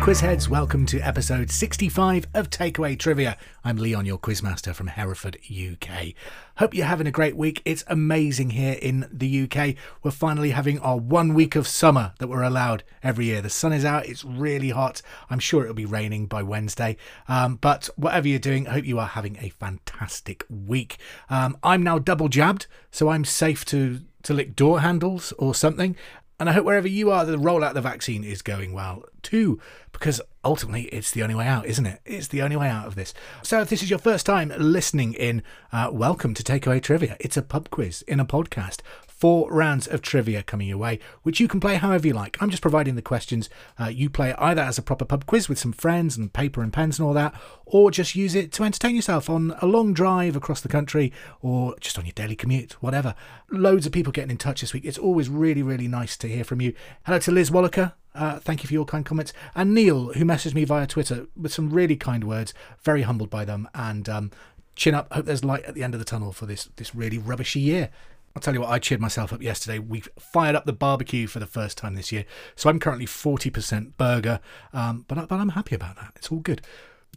Quizheads. Welcome to episode 65 of Takeaway Trivia. I'm Leon, your quizmaster from Hereford, UK. Hope you're having a great week. It's amazing here in the UK. We're finally having our one week of summer that we're allowed every year. The sun is out, it's really hot. I'm sure it'll be raining by Wednesday. Um, but whatever you're doing, I hope you are having a fantastic week. Um, I'm now double jabbed, so I'm safe to to lick door handles or something. And I hope wherever you are, the rollout of the vaccine is going well too, because ultimately it's the only way out, isn't it? It's the only way out of this. So if this is your first time listening in, uh, welcome to Takeaway Trivia. It's a pub quiz in a podcast four rounds of trivia coming your way, which you can play however you like. I'm just providing the questions. Uh, you play either as a proper pub quiz with some friends and paper and pens and all that, or just use it to entertain yourself on a long drive across the country or just on your daily commute, whatever. Loads of people getting in touch this week. It's always really, really nice to hear from you. Hello to Liz Wallaker. Uh, thank you for your kind comments. And Neil, who messaged me via Twitter with some really kind words, very humbled by them. And um, chin up. Hope there's light at the end of the tunnel for this this really rubbishy year. I'll tell you what, I cheered myself up yesterday. We fired up the barbecue for the first time this year. So I'm currently 40% burger, um, but, but I'm happy about that. It's all good.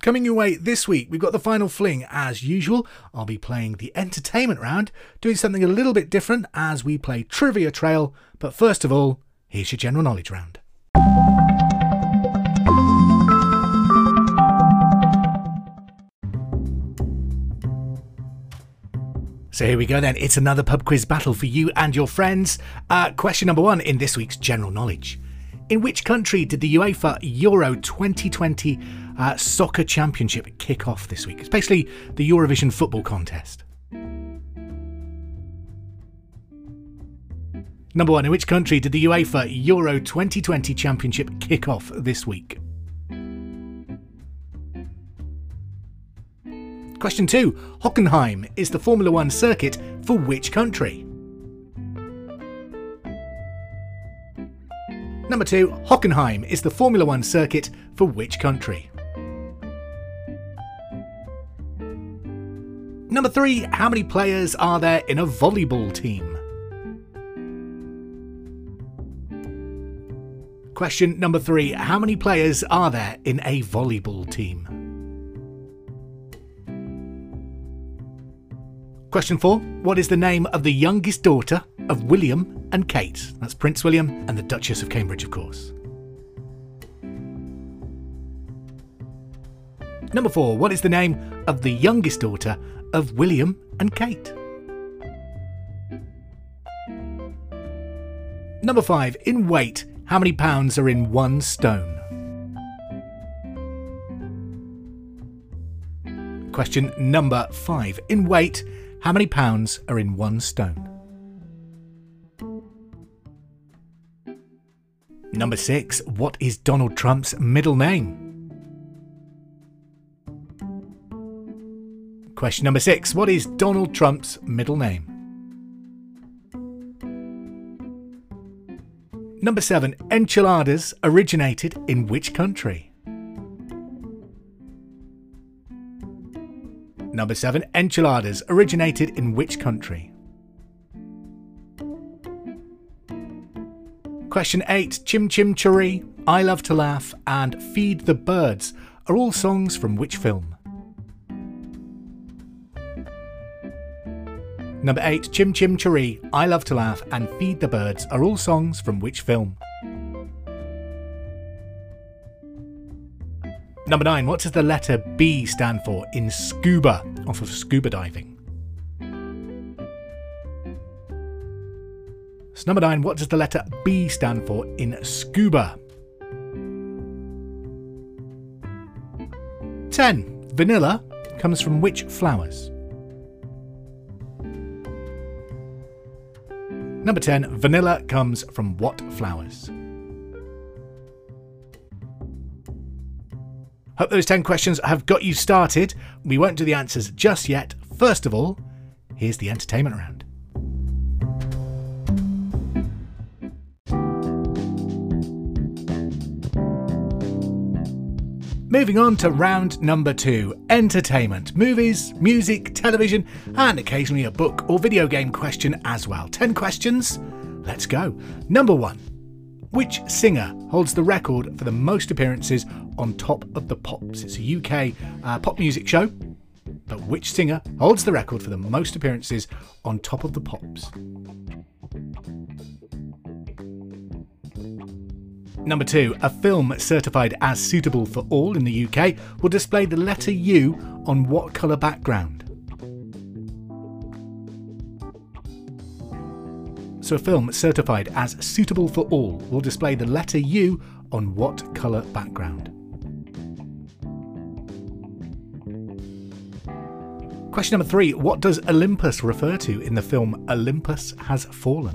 Coming your way this week, we've got the final fling as usual. I'll be playing the entertainment round, doing something a little bit different as we play Trivia Trail. But first of all, here's your general knowledge round. So here we go then. It's another pub quiz battle for you and your friends. Uh, question number one in this week's general knowledge. In which country did the UEFA Euro 2020 uh, Soccer Championship kick off this week? It's basically the Eurovision football contest. Number one, in which country did the UEFA Euro 2020 Championship kick off this week? Question 2. Hockenheim is the Formula One circuit for which country? Number 2. Hockenheim is the Formula One circuit for which country? Number 3. How many players are there in a volleyball team? Question number 3. How many players are there in a volleyball team? Question four What is the name of the youngest daughter of William and Kate? That's Prince William and the Duchess of Cambridge, of course. Number four What is the name of the youngest daughter of William and Kate? Number five In weight, how many pounds are in one stone? Question number five In weight, how many pounds are in one stone? Number six, what is Donald Trump's middle name? Question number six, what is Donald Trump's middle name? Number seven, enchiladas originated in which country? Number 7. Enchiladas originated in which country? Question 8. Chim Chim Cheree, I Love to Laugh, and Feed the Birds are all songs from which film? Number 8. Chim Chim Cheree, I Love to Laugh, and Feed the Birds are all songs from which film? Number nine, what does the letter B stand for in scuba, off of scuba diving? So, number nine, what does the letter B stand for in scuba? 10. Vanilla comes from which flowers? Number 10. Vanilla comes from what flowers? Hope those 10 questions have got you started. We won't do the answers just yet. First of all, here's the entertainment round. Moving on to round number two entertainment, movies, music, television, and occasionally a book or video game question as well. 10 questions. Let's go. Number one Which singer holds the record for the most appearances on Top of the Pops? It's a UK uh, pop music show, but which singer holds the record for the most appearances on Top of the Pops? Number two, a film certified as suitable for all in the UK will display the letter U on what colour background? A film certified as suitable for all will display the letter U on what colour background? Question number three What does Olympus refer to in the film Olympus Has Fallen?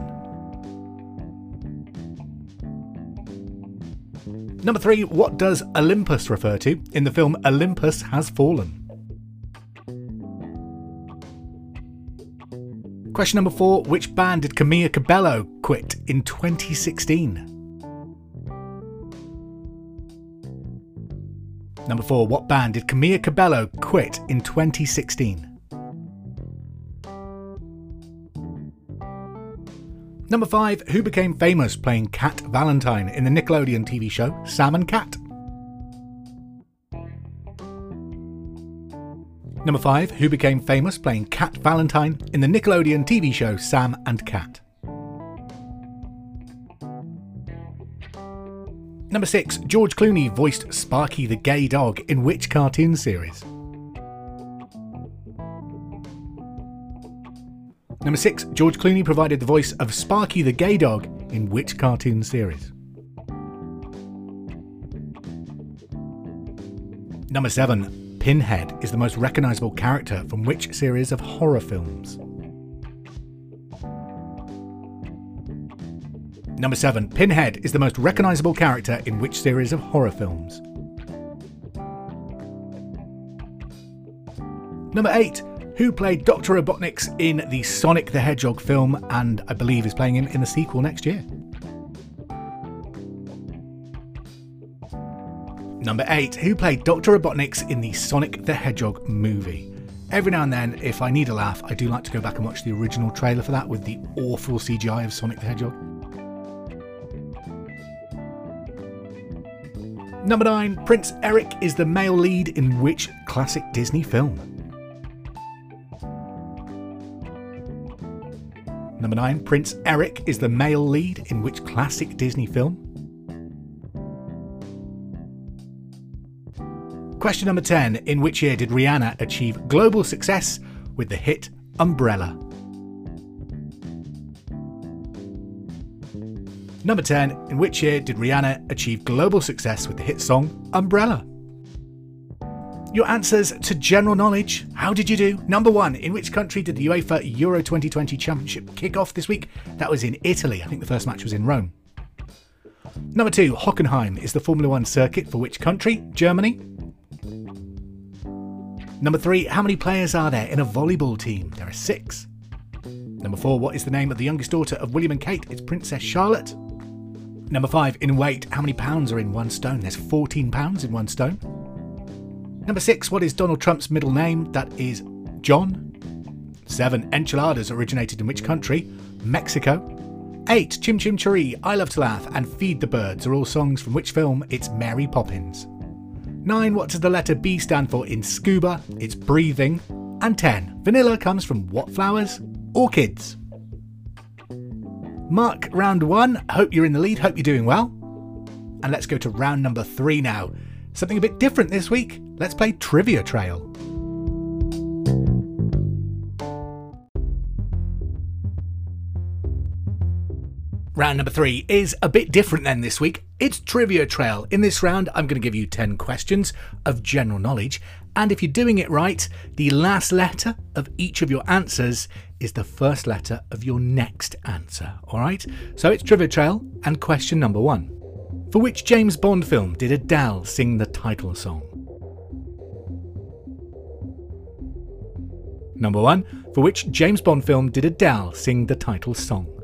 Number three, what does Olympus refer to in the film Olympus Has Fallen? Question number four, which band did Camila Cabello quit in 2016? Number four, what band did Camila Cabello quit in 2016? Number 5. Who became famous playing Cat Valentine in the Nickelodeon TV show Sam and Cat? Number 5. Who became famous playing Cat Valentine in the Nickelodeon TV show Sam and Cat? Number 6. George Clooney voiced Sparky the Gay Dog in which cartoon series? Number 6. George Clooney provided the voice of Sparky the Gay Dog in which cartoon series? Number 7. Pinhead is the most recognisable character from which series of horror films? Number 7. Pinhead is the most recognisable character in which series of horror films? Number 8 who played Dr. Robotnik's in the Sonic the Hedgehog film and I believe is playing him in the sequel next year. Number 8. Who played Dr. Robotnik's in the Sonic the Hedgehog movie? Every now and then, if I need a laugh, I do like to go back and watch the original trailer for that with the awful CGI of Sonic the Hedgehog. Number 9. Prince Eric is the male lead in which classic Disney film? Number 9. Prince Eric is the male lead in which classic Disney film? Question number 10. In which year did Rihanna achieve global success with the hit Umbrella? Number 10. In which year did Rihanna achieve global success with the hit song Umbrella? Your answers to general knowledge. How did you do? Number one, in which country did the UEFA Euro 2020 Championship kick off this week? That was in Italy. I think the first match was in Rome. Number two, Hockenheim is the Formula One circuit for which country? Germany. Number three, how many players are there in a volleyball team? There are six. Number four, what is the name of the youngest daughter of William and Kate? It's Princess Charlotte. Number five, in weight, how many pounds are in one stone? There's 14 pounds in one stone. Number six, what is Donald Trump's middle name? That is John. Seven, enchiladas originated in which country? Mexico. Eight, Chim Chim Cheree, I Love to Laugh, and Feed the Birds are all songs from which film? It's Mary Poppins. 9. What does the letter B stand for in scuba? It's breathing. And 10. Vanilla comes from what flowers? Orchids. Mark round 1. Hope you're in the lead. Hope you're doing well. And let's go to round number 3 now. Something a bit different this week. Let's play Trivia Trail. Round number three is a bit different than this week. It's Trivia Trail. In this round, I'm going to give you 10 questions of general knowledge. And if you're doing it right, the last letter of each of your answers is the first letter of your next answer. All right? So it's Trivia Trail and question number one. For which James Bond film did Adele sing the title song? Number 1. For which James Bond film did Adele sing the title song?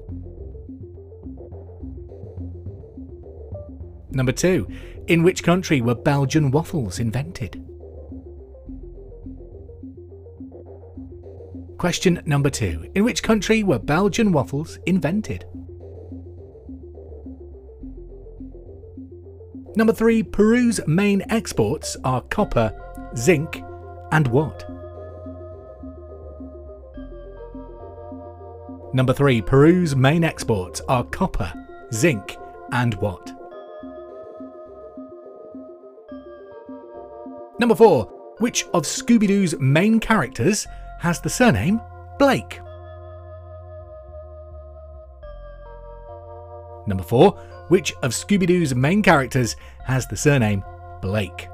Number 2. In which country were Belgian waffles invented? Question number 2. In which country were Belgian waffles invented? Number three, Peru's main exports are copper, zinc, and what? Number three, Peru's main exports are copper, zinc, and what? Number four, which of Scooby Doo's main characters has the surname Blake? Number four, which of Scooby Doo's main characters has the surname Blake?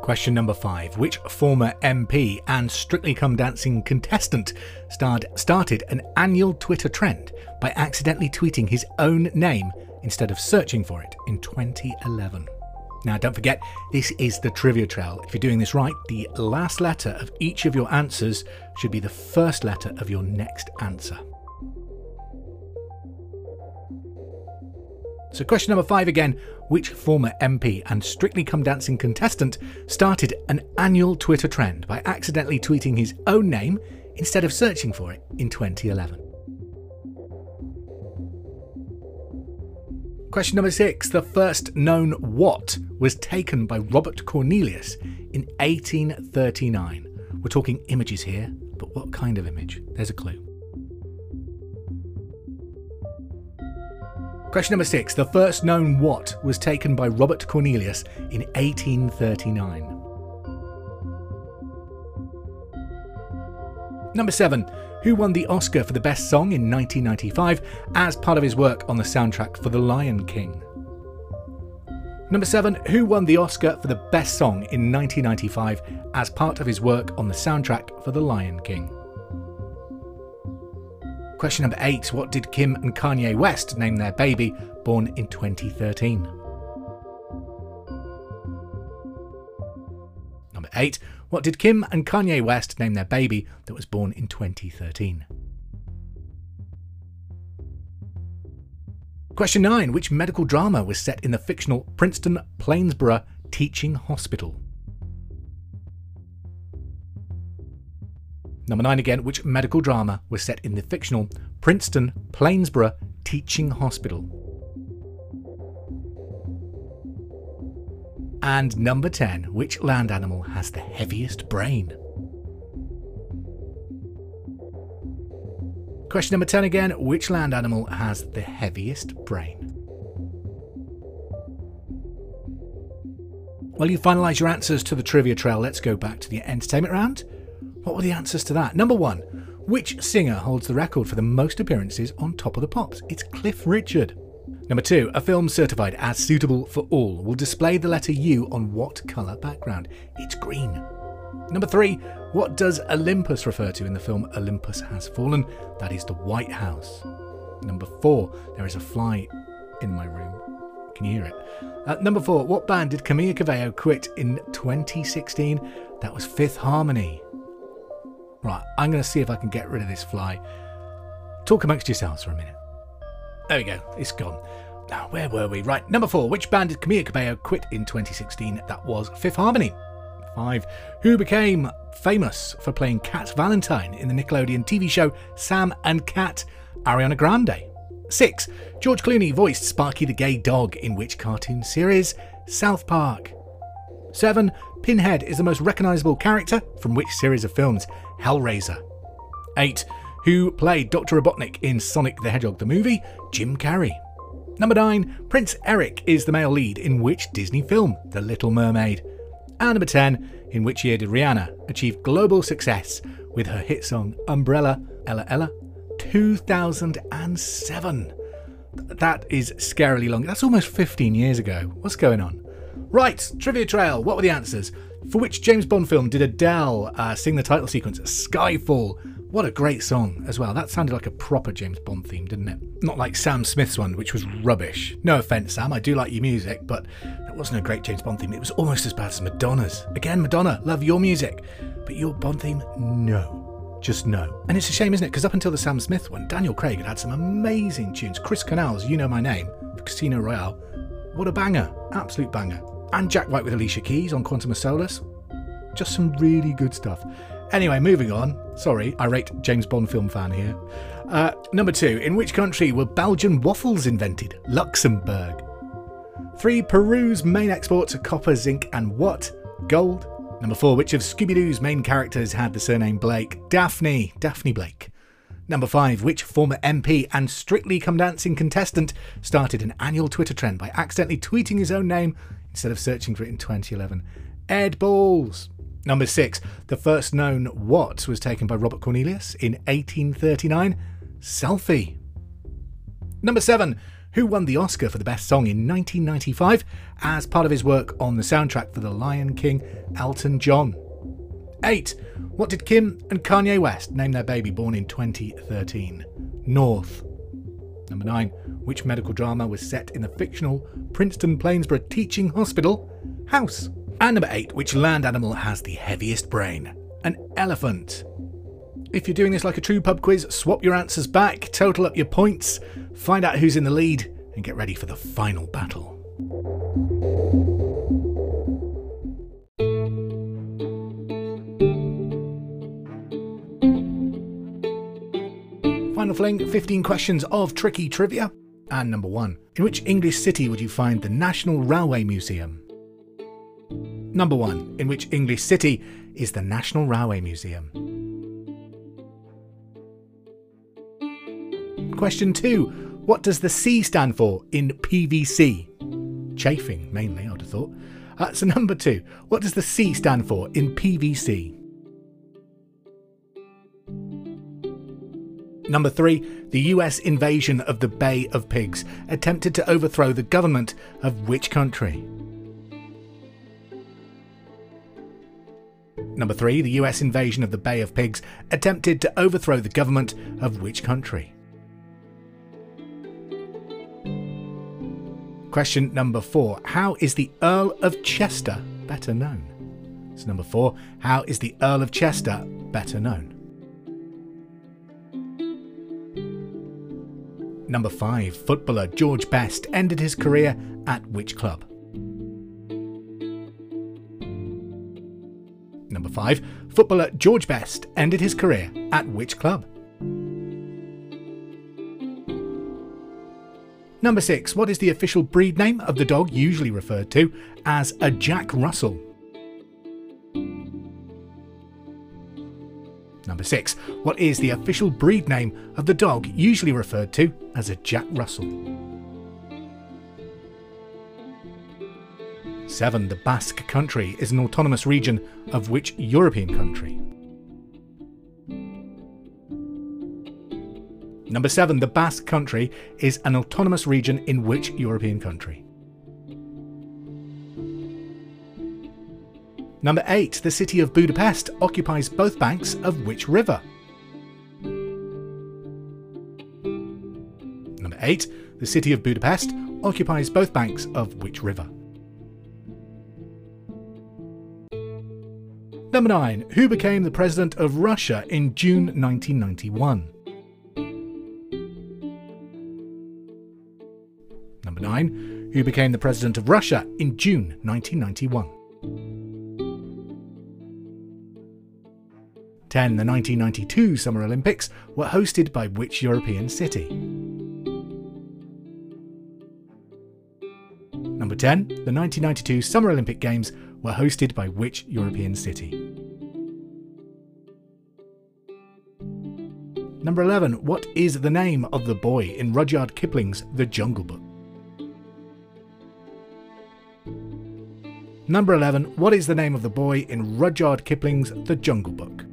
Question number five. Which former MP and Strictly Come Dancing contestant starred, started an annual Twitter trend by accidentally tweeting his own name instead of searching for it in 2011? Now, don't forget, this is the trivia trail. If you're doing this right, the last letter of each of your answers should be the first letter of your next answer. So, question number five again which former MP and Strictly Come Dancing contestant started an annual Twitter trend by accidentally tweeting his own name instead of searching for it in 2011? Question number six. The first known what was taken by Robert Cornelius in 1839. We're talking images here, but what kind of image? There's a clue. Question number six. The first known what was taken by Robert Cornelius in 1839. Number seven. Who won the Oscar for the Best Song in 1995 as part of his work on the soundtrack for The Lion King? Number seven. Who won the Oscar for the Best Song in 1995 as part of his work on the soundtrack for The Lion King? Question number eight What did Kim and Kanye West name their baby born in 2013? Number eight What did Kim and Kanye West name their baby that was born in 2013? Question 9. Which medical drama was set in the fictional Princeton Plainsboro Teaching Hospital? Number nine again, which medical drama was set in the fictional Princeton Plainsboro Teaching Hospital? And number 10, which land animal has the heaviest brain? Question number 10 again, which land animal has the heaviest brain? While you finalise your answers to the trivia trail, let's go back to the entertainment round. What were the answers to that? Number one, which singer holds the record for the most appearances on Top of the Pops? It's Cliff Richard. Number two, a film certified as suitable for all will display the letter U on what colour background? It's green. Number three, what does Olympus refer to in the film Olympus Has Fallen? That is the White House. Number four, there is a fly in my room. Can you hear it? Uh, number four, what band did Camila Cabello quit in 2016? That was Fifth Harmony. Right, I'm going to see if I can get rid of this fly. Talk amongst yourselves for a minute. There we go, it's gone. Now, where were we? Right, number four. Which band did Camila Cabello quit in 2016? That was Fifth Harmony. Five. Who became famous for playing Cat Valentine in the Nickelodeon TV show Sam and Cat? Ariana Grande. Six. George Clooney voiced Sparky the Gay Dog in which cartoon series? South Park. 7. Pinhead is the most recognisable character from which series of films? Hellraiser. 8. Who played Dr. Robotnik in Sonic the Hedgehog the movie? Jim Carrey. Number 9. Prince Eric is the male lead in which Disney film? The Little Mermaid. And number 10. In which year did Rihanna achieve global success with her hit song Umbrella Ella Ella? 2007. That is scarily long. That's almost 15 years ago. What's going on? Right, trivia trail. What were the answers? For which James Bond film did Adele uh, sing the title sequence Skyfall? What a great song as well. That sounded like a proper James Bond theme, didn't it? Not like Sam Smith's one, which was rubbish. No offence, Sam, I do like your music, but it wasn't a great James Bond theme. It was almost as bad as Madonna's. Again, Madonna, love your music. But your Bond theme, no. Just no. And it's a shame, isn't it? Because up until the Sam Smith one, Daniel Craig had had some amazing tunes. Chris Cornell's You Know My Name, Casino Royale. What a banger. Absolute banger and Jack White with Alicia Keys on Quantum of Solace. Just some really good stuff. Anyway, moving on. Sorry, I rate James Bond film fan here. Uh, number two, in which country were Belgian waffles invented? Luxembourg. Three, Peru's main exports are copper, zinc, and what? Gold. Number four, which of Scooby Doo's main characters had the surname Blake? Daphne. Daphne Blake. Number five, which former MP and Strictly Come Dancing contestant started an annual Twitter trend by accidentally tweeting his own name instead of searching for it in 2011? Ed Balls. Number six, the first known what was taken by Robert Cornelius in 1839? Selfie. Number seven, who won the Oscar for the Best Song in 1995 as part of his work on the soundtrack for The Lion King, Elton John. 8. What did Kim and Kanye West name their baby born in 2013? North. Number 9. Which medical drama was set in the fictional Princeton Plainsboro Teaching Hospital? House. And number 8. Which land animal has the heaviest brain? An elephant. If you're doing this like a true pub quiz, swap your answers back, total up your points, find out who's in the lead, and get ready for the final battle. Final fling 15 questions of tricky trivia. And number one In which English city would you find the National Railway Museum? Number one In which English city is the National Railway Museum? Question two What does the C stand for in PVC? Chafing, mainly, I would have thought. Uh, so, number two What does the C stand for in PVC? Number three, the US invasion of the Bay of Pigs attempted to overthrow the government of which country? Number three, the US invasion of the Bay of Pigs attempted to overthrow the government of which country? Question number four How is the Earl of Chester better known? So, number four, how is the Earl of Chester better known? Number 5. Footballer George Best ended his career at which club? 5. Footballer George Best ended his career at which club? Number 6. What is the official breed name of the dog usually referred to as a Jack Russell? Number 6. What is the official breed name of the dog usually referred to as a Jack Russell? 7. The Basque Country is an autonomous region of which European country? Number 7. The Basque Country is an autonomous region in which European country? Number 8. The city of Budapest occupies both banks of which river? Number 8. The city of Budapest occupies both banks of which river? Number 9. Who became the president of Russia in June 1991? Number 9. Who became the president of Russia in June 1991? 10. The 1992 Summer Olympics were hosted by which European city? Number 10. The 1992 Summer Olympic Games were hosted by which European city? Number 11. What is the name of the boy in Rudyard Kipling's The Jungle Book? Number 11. What is the name of the boy in Rudyard Kipling's The Jungle Book?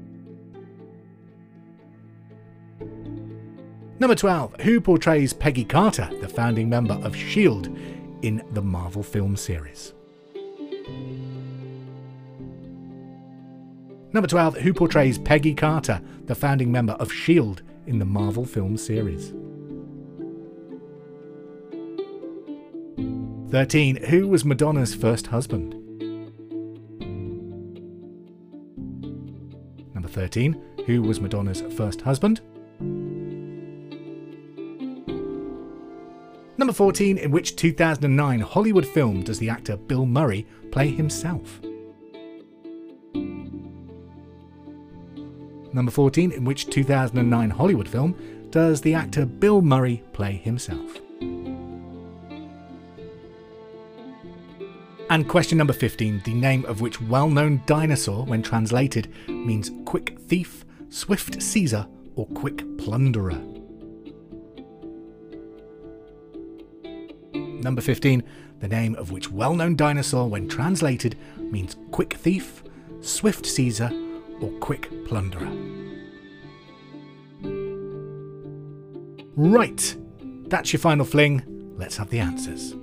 Number 12. Who portrays Peggy Carter, the founding member of S.H.I.E.L.D., in the Marvel film series? Number 12. Who portrays Peggy Carter, the founding member of S.H.I.E.L.D., in the Marvel film series? 13. Who was Madonna's first husband? Number 13. Who was Madonna's first husband? Number 14, in which 2009 Hollywood film does the actor Bill Murray play himself? Number 14, in which 2009 Hollywood film does the actor Bill Murray play himself? And question number 15, the name of which well known dinosaur, when translated, means quick thief, swift seizer, or quick plunderer? Number 15, the name of which well known dinosaur, when translated, means quick thief, swift seizer, or quick plunderer. Right, that's your final fling. Let's have the answers.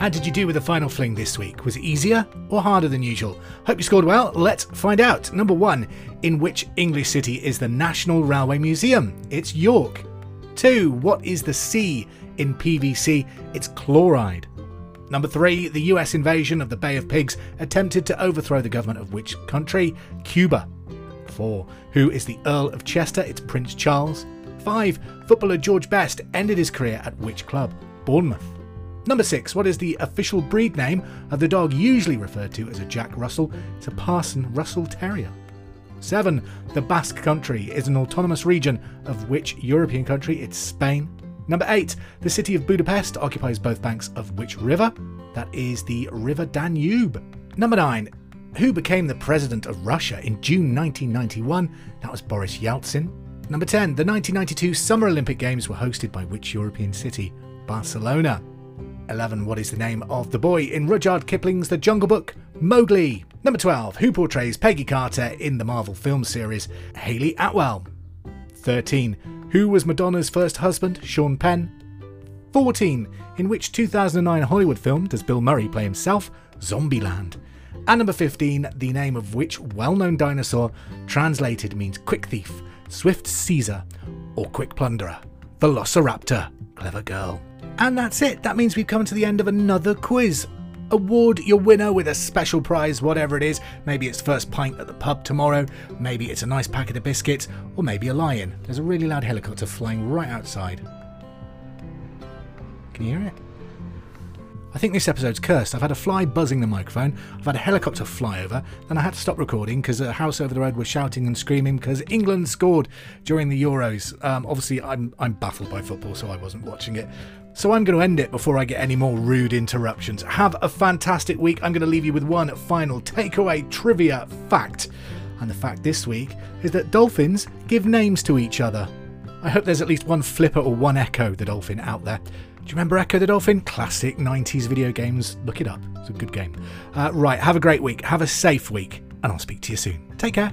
How did you do with the final fling this week? Was it easier or harder than usual? Hope you scored well. Let's find out. Number one, in which English city is the National Railway Museum? It's York. Two, what is the C in PVC? It's chloride. Number three, the US invasion of the Bay of Pigs attempted to overthrow the government of which country? Cuba. Four, who is the Earl of Chester? It's Prince Charles. Five, footballer George Best ended his career at which club? Bournemouth. Number six, what is the official breed name of the dog usually referred to as a Jack Russell? It's a Parson Russell Terrier. Seven, the Basque Country is an autonomous region of which European country? It's Spain. Number eight, the city of Budapest occupies both banks of which river? That is the River Danube. Number nine, who became the president of Russia in June 1991? That was Boris Yeltsin. Number 10, the 1992 Summer Olympic Games were hosted by which European city? Barcelona. 11. What is the name of the boy in Rudyard Kipling's The Jungle Book? Mowgli. Number 12. Who portrays Peggy Carter in the Marvel film series? Hayley Atwell. 13. Who was Madonna's first husband? Sean Penn. 14. In which 2009 Hollywood film does Bill Murray play himself? Zombieland. And number 15, the name of which well known dinosaur translated means quick thief, swift seizer, or quick plunderer? Velociraptor. Clever girl. And that's it. That means we've come to the end of another quiz. Award your winner with a special prize, whatever it is. Maybe it's first pint at the pub tomorrow, maybe it's a nice packet of biscuits, or maybe a lion. There's a really loud helicopter flying right outside. Can you hear it? I think this episode's cursed. I've had a fly buzzing the microphone, I've had a helicopter fly over, then I had to stop recording because a house over the road was shouting and screaming because England scored during the Euros. Um, obviously, I'm, I'm baffled by football, so I wasn't watching it. So I'm going to end it before I get any more rude interruptions. Have a fantastic week. I'm going to leave you with one final takeaway trivia fact. And the fact this week is that dolphins give names to each other. I hope there's at least one Flipper or one Echo the Dolphin out there. Do you remember Echo the Dolphin? Classic 90s video games. Look it up. It's a good game. Uh, right, have a great week. Have a safe week. And I'll speak to you soon. Take care.